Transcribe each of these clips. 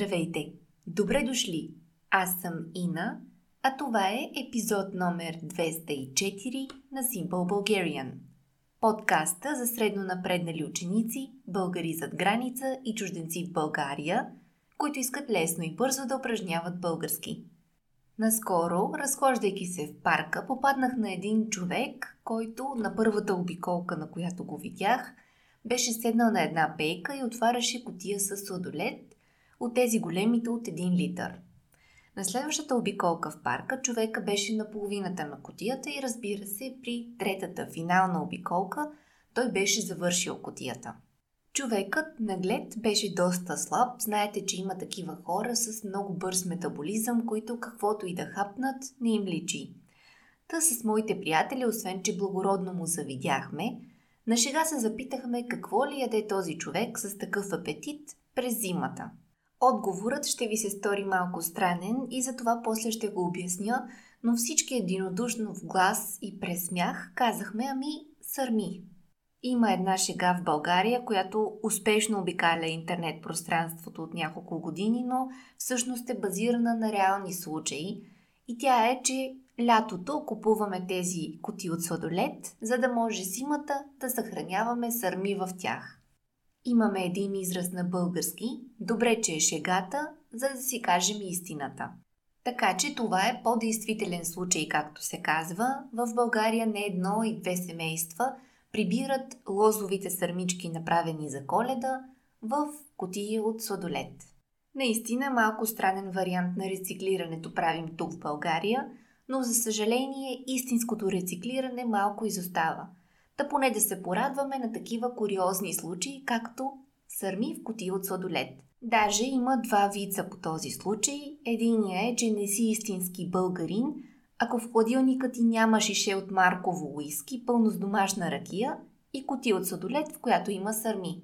Здравейте! Добре дошли! Аз съм Ина, а това е епизод номер 204 на Simple Bulgarian. Подкаста за средно напреднали ученици, българи зад граница и чужденци в България, които искат лесно и бързо да упражняват български. Наскоро, разхождайки се в парка, попаднах на един човек, който на първата обиколка, на която го видях, беше седнал на една пейка и отваряше котия с сладолет от тези големите от 1 литър. На следващата обиколка в парка човека беше на половината на котията и разбира се, при третата финална обиколка той беше завършил котията. Човекът наглед беше доста слаб. Знаете, че има такива хора с много бърз метаболизъм, които каквото и да хапнат, не им личи. Та с моите приятели, освен че благородно му завидяхме, на шега се запитахме какво ли яде този човек с такъв апетит през зимата. Отговорът ще ви се стори малко странен и затова после ще го обясня, но всички единодушно в глас и през смях казахме ами сърми. Има една шега в България, която успешно обикаля интернет пространството от няколко години, но всъщност е базирана на реални случаи. И тя е, че лятото купуваме тези коти от сладолет, за да може зимата да съхраняваме сърми в тях. Имаме един израз на български, добре, че е шегата, за да си кажем истината. Така че това е по-действителен случай, както се казва. В България не едно и две семейства прибират лозовите сърмички, направени за коледа, в котия от сладолет. Наистина малко странен вариант на рециклирането правим тук в България, но за съжаление истинското рециклиране малко изостава – да поне да се порадваме на такива куриозни случаи, както сърми в коти от сладолет. Даже има два вица по този случай. Единият е, че не си истински българин, ако в хладилника ти няма шише от марково уиски, пълно с домашна ракия и коти от сладолет, в която има сърми.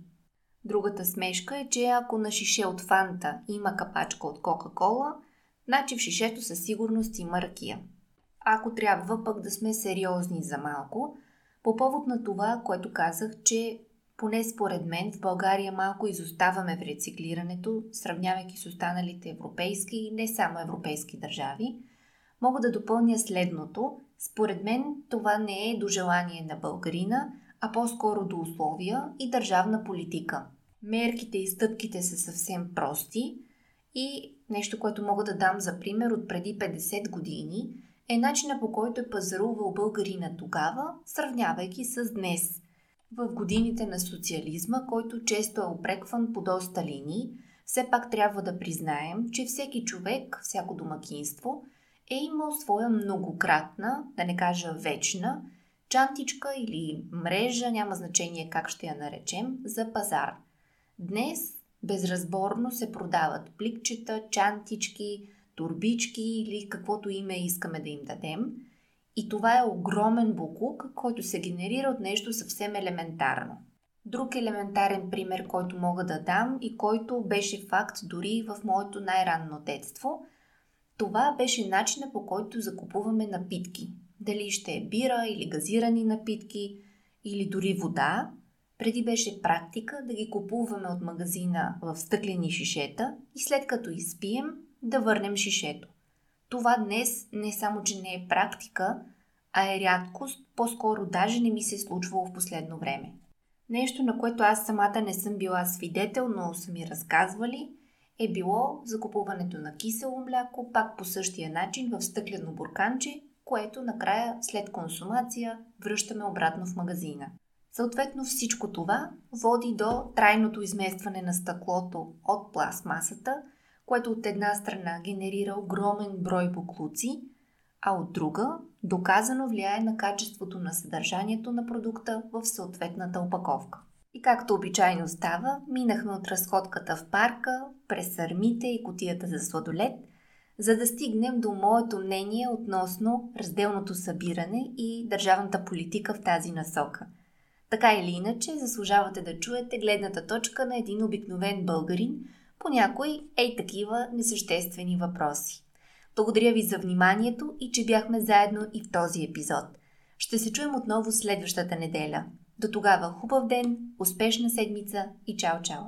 Другата смешка е, че ако на шише от фанта има капачка от Кока-Кола, значи в шишето със сигурност има ракия. Ако трябва пък да сме сериозни за малко, по повод на това, което казах, че поне според мен в България малко изоставаме в рециклирането, сравнявайки с останалите европейски и не само европейски държави, мога да допълня следното. Според мен това не е до желание на българина, а по-скоро до условия и държавна политика. Мерките и стъпките са съвсем прости и нещо, което мога да дам за пример от преди 50 години – е начина по който е пазарувал българина тогава, сравнявайки с днес. В годините на социализма, който често е опрекван по доста линии, все пак трябва да признаем, че всеки човек, всяко домакинство е имал своя многократна, да не кажа вечна, чантичка или мрежа, няма значение как ще я наречем, за пазар. Днес безразборно се продават пликчета, чантички, турбички или каквото име искаме да им дадем. И това е огромен буклук, който се генерира от нещо съвсем елементарно. Друг елементарен пример, който мога да дам и който беше факт дори в моето най-ранно детство, това беше начина по който закупуваме напитки. Дали ще е бира или газирани напитки, или дори вода, преди беше практика да ги купуваме от магазина в стъклени шишета и след като изпием, да върнем шишето. Това днес не само, че не е практика, а е рядкост, по-скоро даже не ми се е случвало в последно време. Нещо, на което аз самата не съм била свидетел, но са ми разказвали, е било закупуването на кисело мляко, пак по същия начин в стъклено бурканче, което накрая след консумация връщаме обратно в магазина. Съответно всичко това води до трайното изместване на стъклото от пластмасата – което от една страна генерира огромен брой буклуци, а от друга доказано влияе на качеството на съдържанието на продукта в съответната опаковка. И както обичайно става, минахме от разходката в парка, през сърмите и котията за сладолет, за да стигнем до моето мнение относно разделното събиране и държавната политика в тази насока. Така или иначе, заслужавате да чуете гледната точка на един обикновен българин – по някои ей такива несъществени въпроси. Благодаря ви за вниманието и че бяхме заедно и в този епизод. Ще се чуем отново следващата неделя. До тогава хубав ден, успешна седмица и чао-чао!